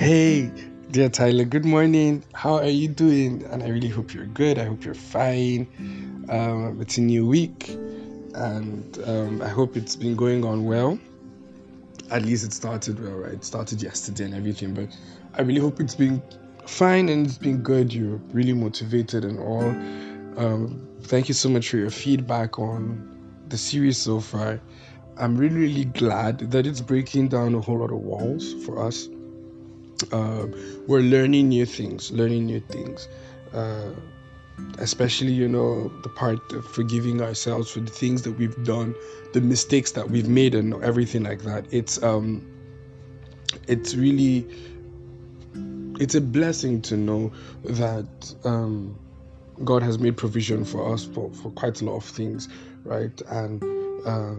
Hey, dear Tyler, good morning. How are you doing? And I really hope you're good. I hope you're fine. Um, it's a new week, and um, I hope it's been going on well. At least it started well, right? It started yesterday and everything, but I really hope it's been fine and it's been good. You're really motivated and all. Um, thank you so much for your feedback on the series so far. I'm really, really glad that it's breaking down a whole lot of walls for us. Uh, we're learning new things, learning new things. Uh, especially, you know, the part of forgiving ourselves for the things that we've done, the mistakes that we've made, and everything like that. It's um, it's really, it's a blessing to know that um, God has made provision for us for for quite a lot of things, right? And uh,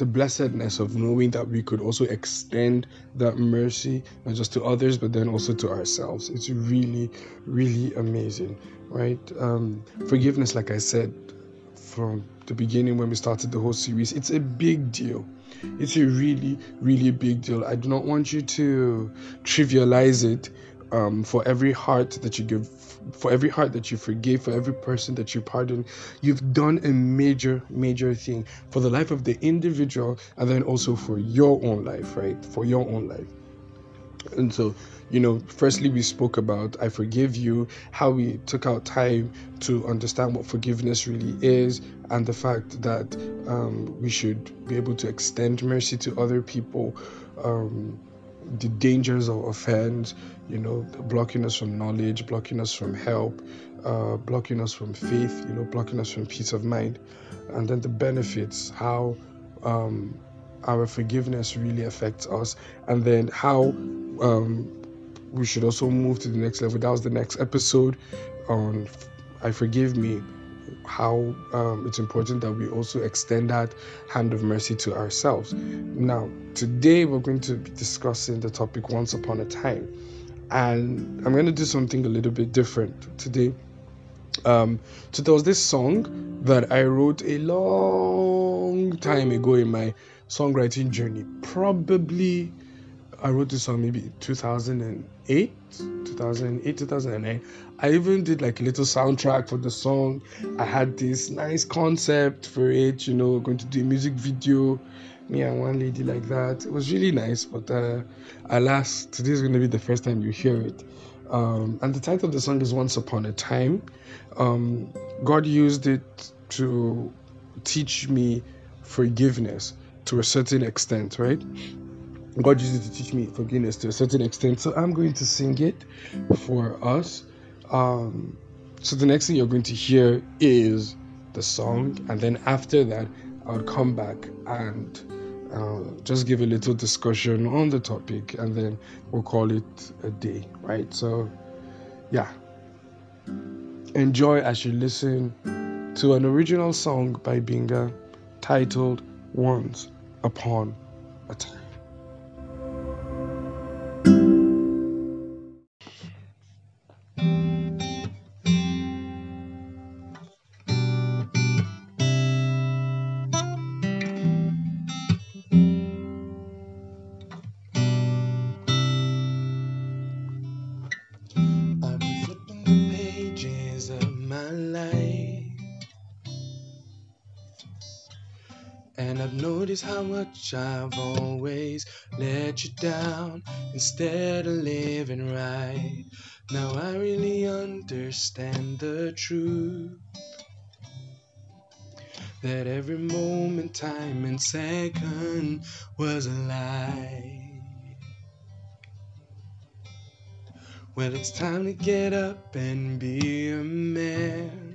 the blessedness of knowing that we could also extend that mercy not just to others but then also to ourselves. It's really really amazing right? Um, forgiveness like i said from the beginning when we started the whole series it's a big deal. It's a really really big deal. I do not want you to trivialize it um, for every heart that you give for every heart that you forgive, for every person that you pardon, you've done a major, major thing for the life of the individual and then also for your own life, right? For your own life. And so, you know, firstly, we spoke about I forgive you, how we took out time to understand what forgiveness really is, and the fact that um, we should be able to extend mercy to other people. Um, the dangers of offense, you know, blocking us from knowledge, blocking us from help, uh, blocking us from faith, you know, blocking us from peace of mind, and then the benefits, how um, our forgiveness really affects us, and then how um, we should also move to the next level. That was the next episode on I Forgive Me how um, it's important that we also extend that hand of mercy to ourselves. Now, today we're going to be discussing the topic once upon a time, and I'm going to do something a little bit different today. Um, so there was this song that I wrote a long time ago in my songwriting journey, probably I wrote this song maybe 2008, 2008, 2009. I even did like a little soundtrack for the song. I had this nice concept for it, you know, going to do a music video, me and one lady like that. It was really nice, but uh, alas, today is going to be the first time you hear it. Um, and the title of the song is Once Upon a Time. Um, God used it to teach me forgiveness to a certain extent, right? God used it to teach me forgiveness to a certain extent. So I'm going to sing it for us. Um, so the next thing you're going to hear is the song, and then after that, I'll come back and uh, just give a little discussion on the topic, and then we'll call it a day, right? So, yeah. Enjoy as you listen to an original song by Binga titled Once Upon a Time. Understand the truth. That every moment, time, and second was a lie. Well, it's time to get up and be a man.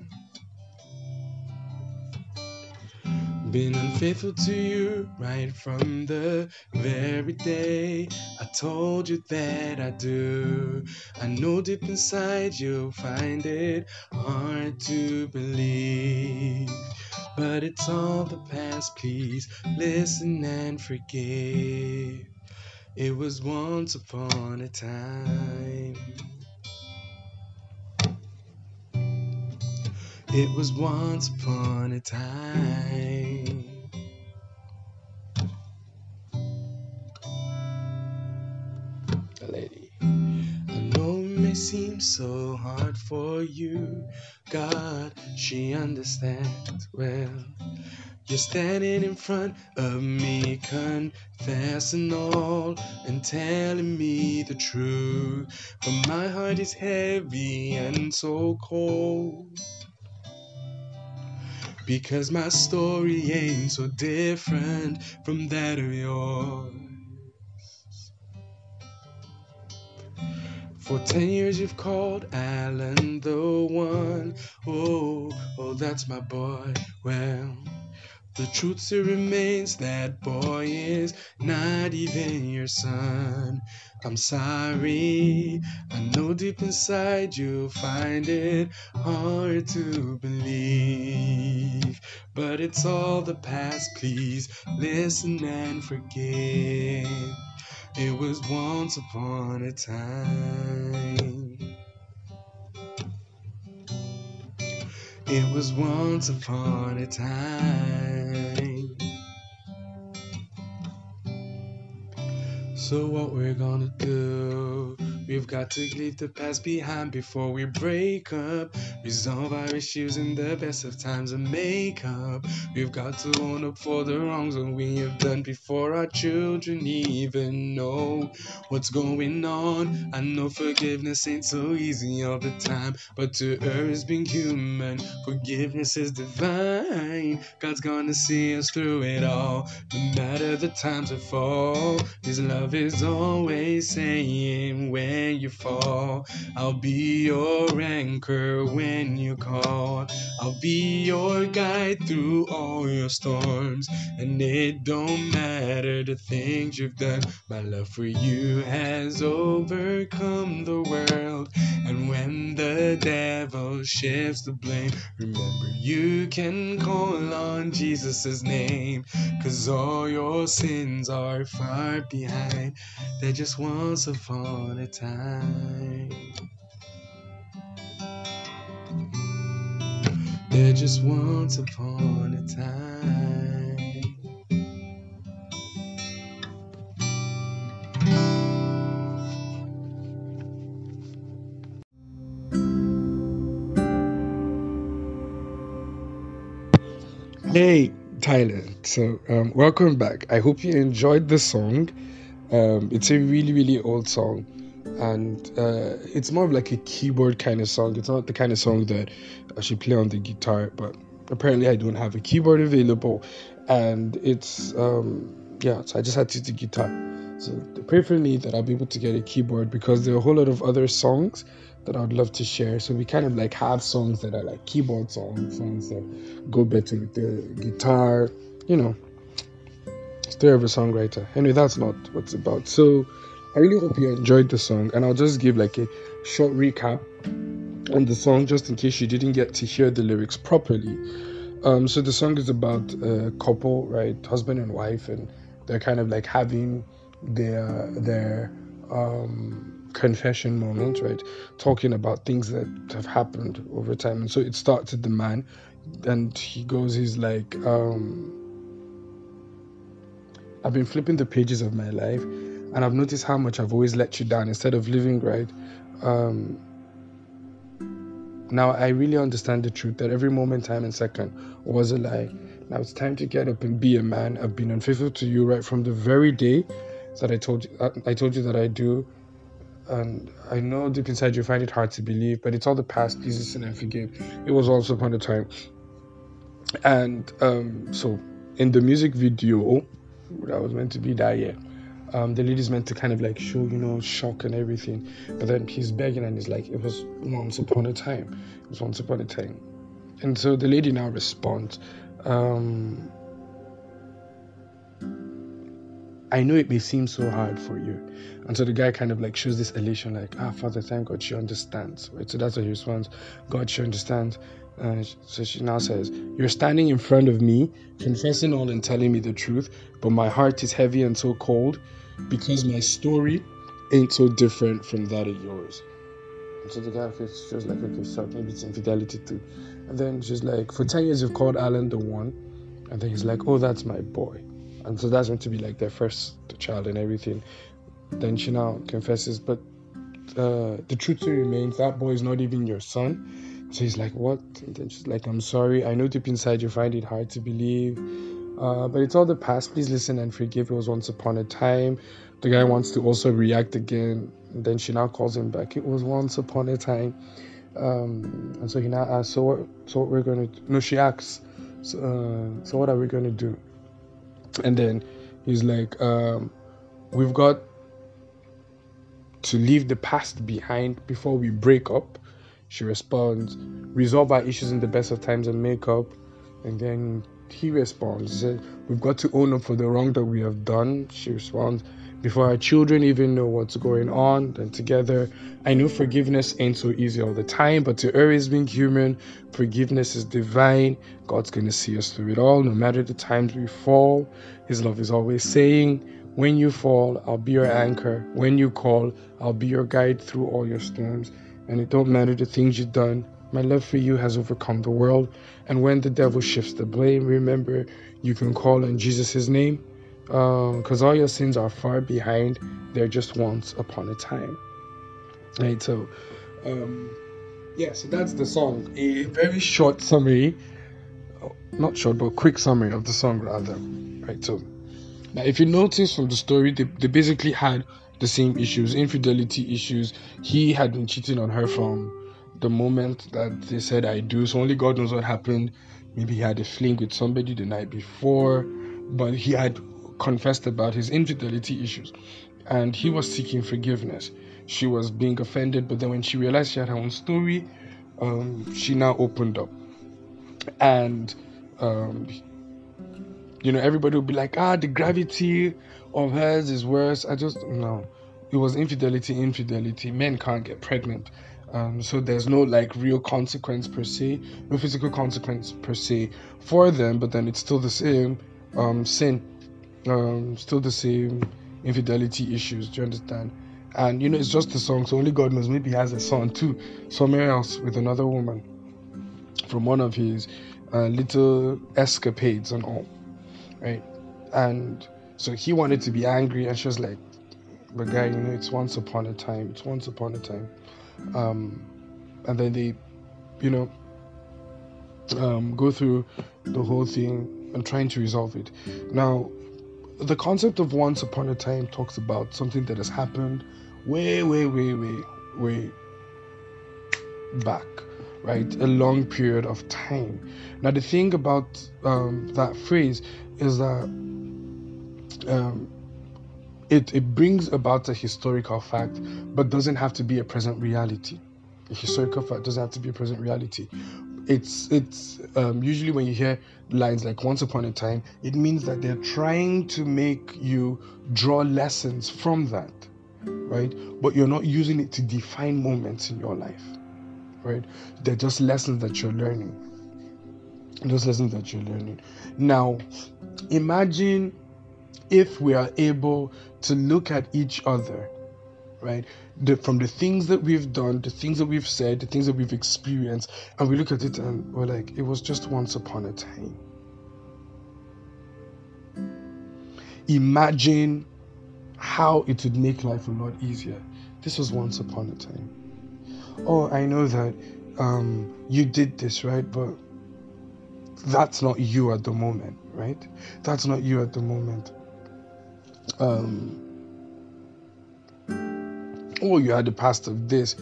Been unfaithful to you right from the very day I told you that I do. I know deep inside you'll find it hard to believe. But it's all the past, please listen and forgive. It was once upon a time. It was once upon a time. A lady. I know it may seem so hard for you, God, she understands well. You're standing in front of me, confessing all and telling me the truth. But my heart is heavy and so cold. Because my story ain't so different from that of yours. For ten years you've called Alan the one. Oh, oh, that's my boy. Well, the truth still remains that boy is not even your son. I'm sorry. I know deep inside you'll find it hard to believe. But it's all the past. Please listen and forgive. It was once upon a time. It was once upon a time. So, what we're gonna do? We've got to leave the past behind before we break up. Resolve our issues in the best of times and make up. We've got to own up for the wrongs that we have done before our children even know what's going on. I know forgiveness ain't so easy all the time, but to err is being human. Forgiveness is divine. God's gonna see us through it all, no matter the times we fall. His love is always saying when when you fall. I'll be your anchor when you call. I'll be your guide through all your storms. And it don't matter the things you've done. My love for you has overcome the world. And when the devil shifts the blame, remember you can call on Jesus' name. Cause all your sins are far behind. They're just once upon a time time. There just once upon a time. Hey, Tyler. So, um, welcome back. I hope you enjoyed the song. Um, it's a really, really old song and uh, it's more of like a keyboard kind of song. It's not the kind of song that I should play on the guitar, but apparently I don't have a keyboard available, and it's um, yeah. So I just had to the guitar. So pray for me that I'll be able to get a keyboard because there are a whole lot of other songs that I'd love to share. So we kind of like have songs that are like keyboard songs, songs that go better with the guitar, you know. Story of a songwriter. Anyway, that's not what's about. So I really hope you enjoyed the song, and I'll just give like a short recap on the song just in case you didn't get to hear the lyrics properly. Um, so the song is about a couple, right, husband and wife, and they're kind of like having their their um, confession moment, right, talking about things that have happened over time. And so it starts with the man, and he goes, he's like, um, I've been flipping the pages of my life and I've noticed how much I've always let you down instead of living right. Um, now I really understand the truth that every moment, time, and second was a lie. Now it's time to get up and be a man. I've been unfaithful to you right from the very day that I told you. I told you that I do, and I know deep inside you find it hard to believe, but it's all the past. Listen and forgive. It was also upon a time, and um, so in the music video that was meant to be that year um, the lady's meant to kind of like show, you know, shock and everything. But then he's begging and he's like, it was once upon a time. It was once upon a time. And so the lady now responds, um, I know it may seem so hard for you. And so the guy kind of like shows this elation, like, ah, Father, thank God she understands. Right? So that's what he responds. God, she understands. Uh, so she now says, You're standing in front of me, confessing all and telling me the truth, but my heart is heavy and so cold because my story ain't so different from that of yours. And so the guy feels just like, Okay, so maybe it's infidelity too. And then she's like, For 10 years, you've called Alan the one. And then he's like, Oh, that's my boy. And so that's going to be like their first child and everything. Then she now confesses, But uh, the truth remains that boy is not even your son. So he's like, what? And then she's like, I'm sorry. I know deep inside you find it hard to believe. Uh, but it's all the past. Please listen and forgive. It was once upon a time. The guy wants to also react again. And then she now calls him back. It was once upon a time. Um, and so he now asks, so what, so what we're going to do? No, she asks, so, uh, so what are we going to do? And then he's like, um, we've got to leave the past behind before we break up. She responds, resolve our issues in the best of times and make up. And then he responds, he says, We've got to own up for the wrong that we have done. She responds, Before our children even know what's going on, then together, I know forgiveness ain't so easy all the time, but to is being human. Forgiveness is divine. God's going to see us through it all, no matter the times we fall. His love is always saying, When you fall, I'll be your anchor. When you call, I'll be your guide through all your storms. And it don't matter the things you've done, my love for you has overcome the world. And when the devil shifts the blame, remember you can call on Jesus' name because um, all your sins are far behind. They're just once upon a time. Right? So, um, yeah, so that's the song. A very short summary, not short, but quick summary of the song, rather. Right? So, now if you notice from the story, they, they basically had the same issues, infidelity issues. He had been cheating on her from the moment that they said I do. So only God knows what happened. Maybe he had a fling with somebody the night before, but he had confessed about his infidelity issues and he was seeking forgiveness. She was being offended, but then when she realized she had her own story, um, she now opened up. And, um, you know, everybody would be like, ah, the gravity of hers is worse. I just, no. It was infidelity, infidelity. Men can't get pregnant. Um, so there's no like real consequence per se, no physical consequence per se for them, but then it's still the same um, sin, um, still the same infidelity issues. Do you understand? And you know, it's just a song, so only God knows. Maybe he has a son too, somewhere else with another woman from one of his uh, little escapades and all, right? And so he wanted to be angry, and she was like, "But guy, you know, it's once upon a time. It's once upon a time." um, and then they, you know, um, go through the whole thing and trying to resolve it. Now, the concept of once upon a time talks about something that has happened way, way, way, way, way back, right? A long period of time. Now, the thing about um, that phrase is that um, it, it brings about a historical fact, but doesn't have to be a present reality. A historical fact doesn't have to be a present reality. It's it's um, usually when you hear lines like "once upon a time," it means that they're trying to make you draw lessons from that, right? But you're not using it to define moments in your life, right? They're just lessons that you're learning. Those lessons that you're learning. Now, imagine if we are able to look at each other, right? The, from the things that we've done, the things that we've said, the things that we've experienced, and we look at it and we're like, it was just once upon a time. Imagine how it would make life a lot easier. This was once upon a time. Oh, I know that um, you did this, right? But that's not you at the moment, right? That's not you at the moment um, oh, you had the past of this,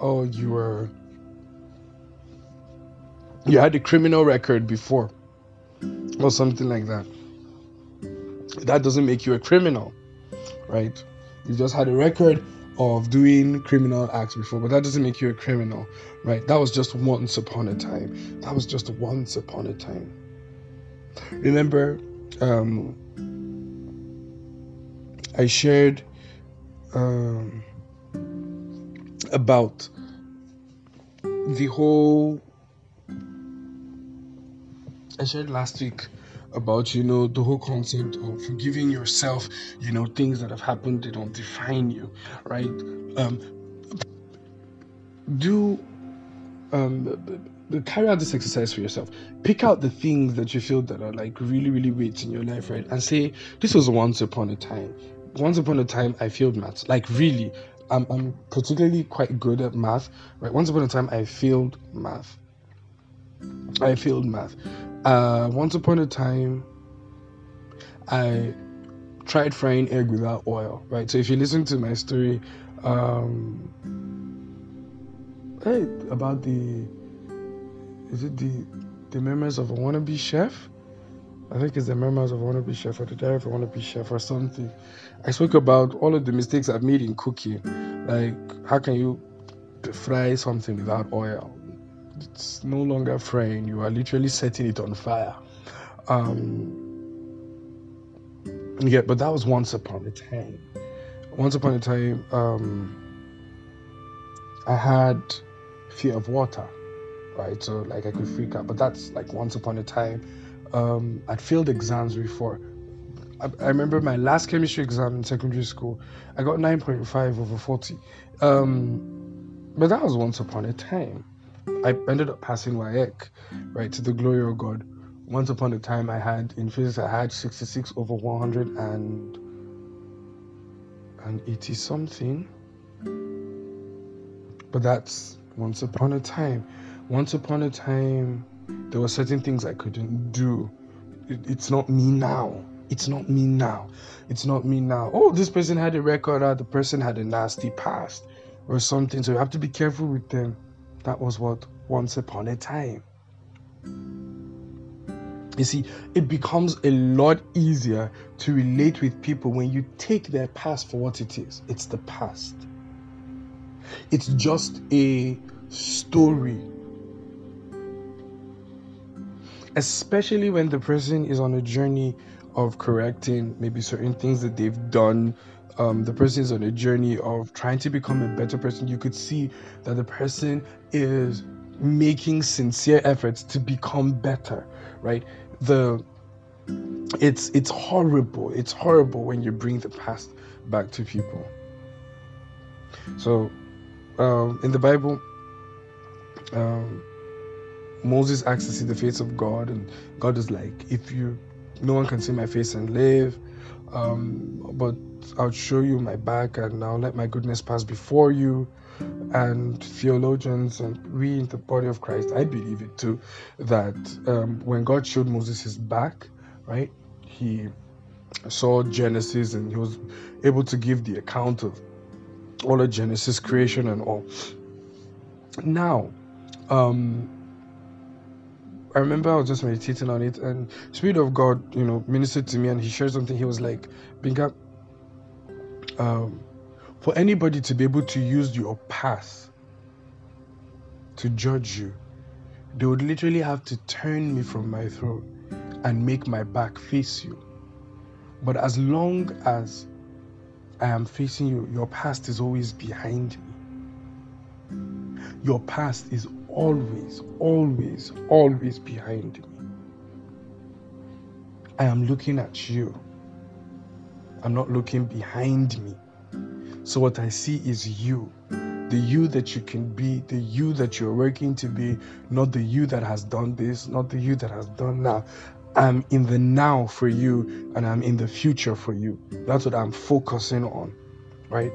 oh, you were, you had a criminal record before, or something like that. That doesn't make you a criminal, right? You just had a record of doing criminal acts before, but that doesn't make you a criminal, right? That was just once upon a time. That was just once upon a time. Remember, um, I shared um, about the whole. I shared last week about you know the whole concept of forgiving yourself. You know things that have happened they don't define you, right? Um, do um, carry out this exercise for yourself. Pick out the things that you feel that are like really, really weights in your life, right? And say, this was once upon a time once upon a time I failed maths. Like really, I'm, I'm particularly quite good at math. Right. Once upon a time, I failed math. I failed math. Uh, once upon a time, I tried frying egg without oil. Right. So if you listen to my story, um, hey, about the is it the the memoirs of a wannabe chef? I think it's the memoirs of wannabe chef or the diary of wannabe chef or something. I spoke about all of the mistakes I've made in cooking. Like, how can you fry something without oil? It's no longer frying, you are literally setting it on fire. Um, yeah, but that was once upon a time. Once upon a time, um, I had fear of water, right? So, like, I could freak out, but that's like once upon a time. Um, I'd failed exams before I, I, remember my last chemistry exam in secondary school. I got 9.5 over 40. Um, but that was once upon a time. I ended up passing WAEC, right, to the glory of God. Once upon a time, I had in physics, I had 66 over 100 and and 80 something. But that's once upon a time. Once upon a time, there were certain things I couldn't do. It, it's not me now. It's not me now. It's not me now. Oh, this person had a record, or the person had a nasty past, or something. So you have to be careful with them. That was what once upon a time. You see, it becomes a lot easier to relate with people when you take their past for what it is. It's the past, it's just a story. Especially when the person is on a journey of correcting maybe certain things that they've done. Um, the person is on a journey of trying to become a better person. You could see that the person is making sincere efforts to become better, right? The it's it's horrible. It's horrible when you bring the past back to people. So, um, in the Bible, um, Moses asks to see the face of God, and God is like, if you no one can see my face and live. Um, but I'll show you my back and I'll let my goodness pass before you. And theologians and we in the body of Christ, I believe it too, that um, when God showed Moses his back, right, he saw Genesis and he was able to give the account of all of Genesis creation and all. Now, um, I remember I was just meditating on it, and Spirit of God, you know, ministered to me, and He shared something. He was like, "Binga, um, for anybody to be able to use your past to judge you, they would literally have to turn me from my throne and make my back face you. But as long as I am facing you, your past is always behind me. Your past is always, always, always behind me. I am looking at you. I'm not looking behind me. So, what I see is you. The you that you can be, the you that you're working to be, not the you that has done this, not the you that has done now. I'm in the now for you and I'm in the future for you. That's what I'm focusing on, right?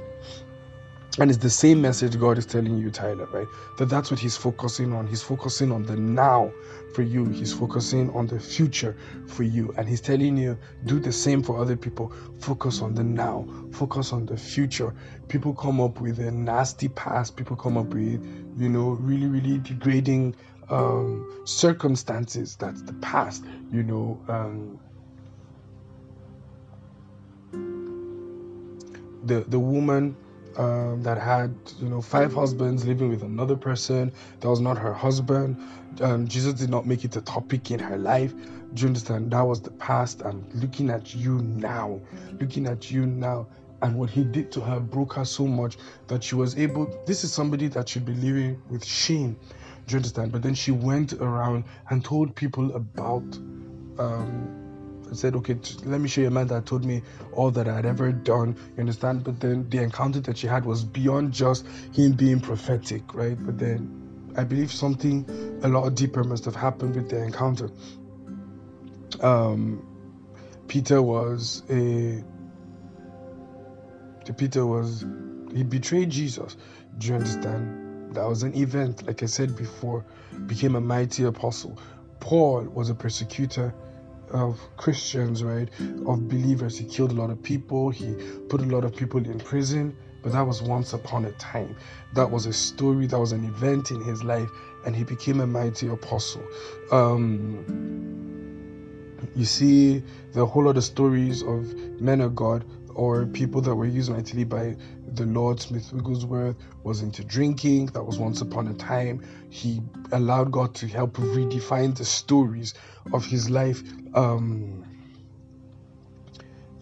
And it's the same message God is telling you, Tyler, right? That that's what He's focusing on. He's focusing on the now for you, He's focusing on the future for you. And He's telling you, do the same for other people. Focus on the now, focus on the future. People come up with a nasty past, people come up with, you know, really, really degrading um, circumstances. That's the past, you know. Um, the the woman um, that had you know five husbands living with another person that was not her husband. Um, jesus did not make it a topic in her life. Do you understand? That was the past. And looking at you now looking at you now. And what he did to her broke her so much that she was able this is somebody that should be living with shame. Do you understand? But then she went around and told people about um, said, okay, let me show you a man that told me all that I had ever done. You understand? But then the encounter that she had was beyond just him being prophetic, right? But then I believe something a lot deeper must have happened with the encounter. Um, Peter was a Peter was he betrayed Jesus. Do you understand? That was an event, like I said before, became a mighty apostle. Paul was a persecutor of Christians, right? Of believers. He killed a lot of people. He put a lot of people in prison. But that was once upon a time. That was a story. That was an event in his life, and he became a mighty apostle. Um, you see the whole of stories of men of God or people that were used mightily by the Lord. Smith Wigglesworth was into drinking. That was once upon a time. He allowed God to help redefine the stories of his life. Um,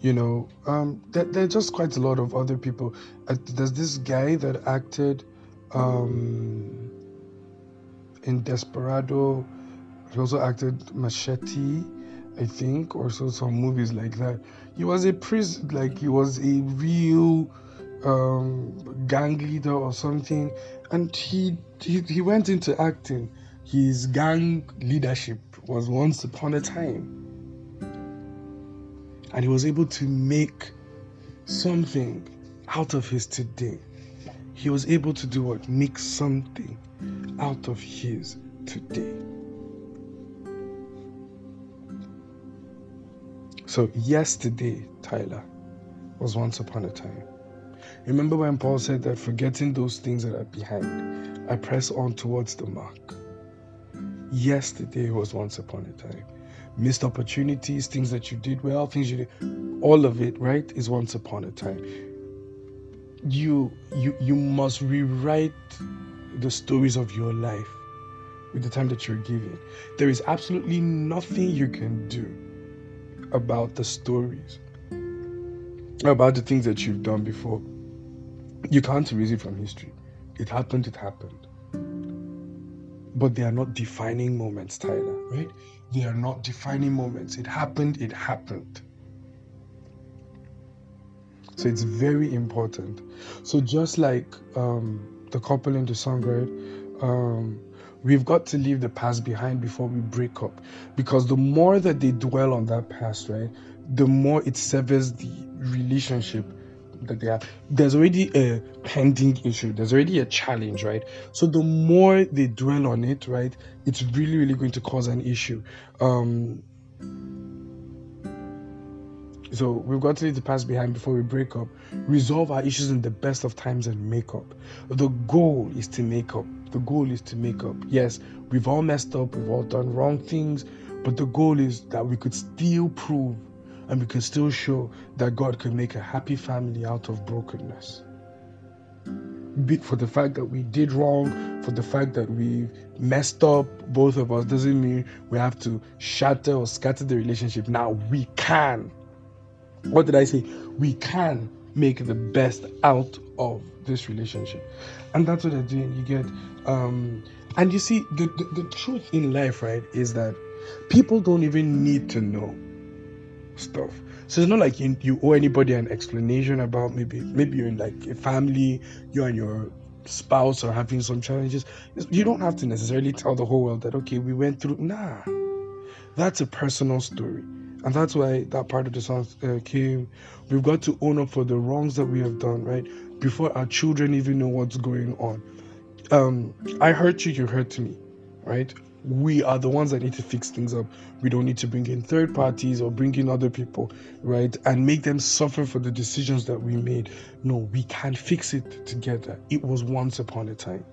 you know, um, there, there, are just quite a lot of other people. Uh, there's this guy that acted um, in Desperado. He also acted Machete. I think, or so some movies like that. He was a priest, like he was a real um, gang leader or something, and he, he he went into acting. His gang leadership was once upon a time, and he was able to make something out of his today. He was able to do what? Make something out of his today. So, yesterday, Tyler, was once upon a time. Remember when Paul said that forgetting those things that are behind, I press on towards the mark. Yesterday was once upon a time. Missed opportunities, things that you did well, things you did, all of it, right, is once upon a time. You you you must rewrite the stories of your life with the time that you're given. There is absolutely nothing you can do about the stories, about the things that you've done before. You can't erase it from history. It happened, it happened. But they are not defining moments, Tyler, right? They are not defining moments. It happened, it happened. So it's very important. So just like um, the couple in the song, right? Um, We've got to leave the past behind before we break up. Because the more that they dwell on that past, right, the more it severs the relationship that they have. There's already a pending issue, there's already a challenge, right? So the more they dwell on it, right, it's really, really going to cause an issue. Um, so we've got to leave the past behind before we break up. Resolve our issues in the best of times and make up. The goal is to make up. The goal is to make up. Yes, we've all messed up, we've all done wrong things, but the goal is that we could still prove and we can still show that God can make a happy family out of brokenness. For the fact that we did wrong, for the fact that we messed up, both of us, doesn't mean we have to shatter or scatter the relationship. Now we can what did I say? We can make the best out of this relationship. And that's what they're doing. You get, um, and you see, the, the, the truth in life, right, is that people don't even need to know stuff. So it's not like you, you owe anybody an explanation about maybe maybe you're in like a family, you and your spouse are having some challenges. You don't have to necessarily tell the whole world that okay, we went through. Nah, that's a personal story. And that's why that part of the song uh, came. We've got to own up for the wrongs that we have done, right? Before our children even know what's going on. Um, I hurt you, you hurt me, right? We are the ones that need to fix things up. We don't need to bring in third parties or bring in other people, right? And make them suffer for the decisions that we made. No, we can fix it together. It was once upon a time.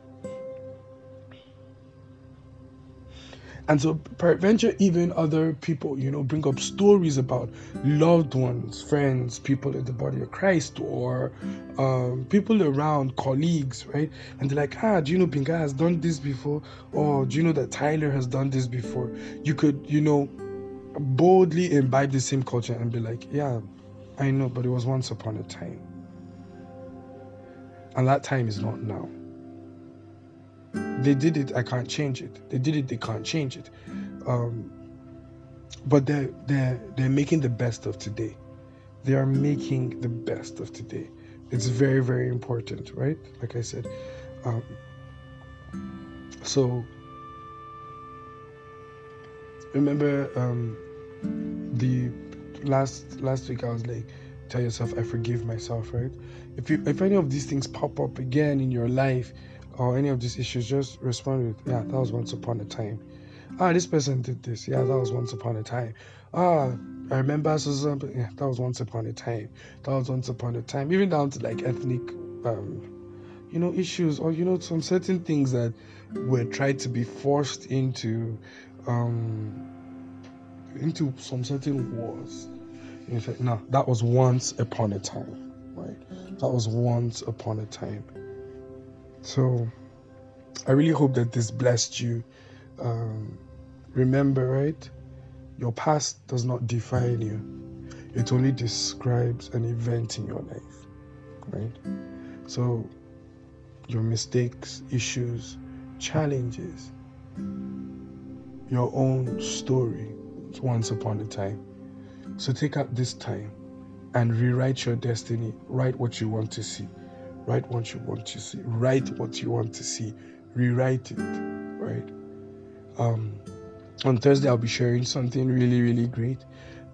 And so, peradventure, even other people, you know, bring up stories about loved ones, friends, people in the body of Christ, or um, people around, colleagues, right? And they're like, ah, do you know Binga has done this before? Or do you know that Tyler has done this before? You could, you know, boldly imbibe the same culture and be like, yeah, I know, but it was once upon a time. And that time is not now. They did it, I can't change it. They did it, they can't change it. Um, but they're they're they're making the best of today. They are making the best of today. It's very very important, right? Like I said. Um, so remember um, the last last week I was like tell yourself, I forgive myself, right? If you if any of these things pop up again in your life or any of these issues, just respond with, Yeah, that was once upon a time. Ah, this person did this. Yeah, that was once upon a time. Ah, I remember something. Yeah, that was once upon a time. That was once upon a time. Even down to like ethnic um you know issues or you know some certain things that were tried to be forced into um into some certain wars in fact no that was once upon a time right that was once upon a time so i really hope that this blessed you um, remember right your past does not define you it only describes an event in your life right so your mistakes, issues, challenges, your own story once upon a time. So take out this time and rewrite your destiny. Write what you want to see. Write what you want to see. Write what you want to see. Rewrite it. Right. Um, on Thursday, I'll be sharing something really, really great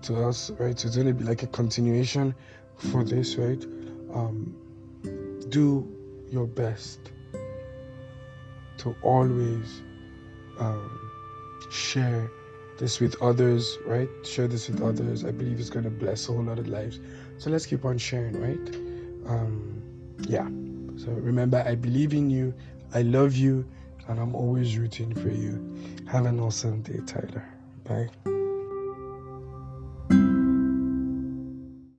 to us. Right. So it's going to be like a continuation for this. Right. Um, do your best to always um, share this with others, right? Share this with others. I believe it's going to bless a whole lot of lives. So let's keep on sharing, right? Um, yeah. So remember, I believe in you, I love you, and I'm always rooting for you. Have an awesome day, Tyler. Bye.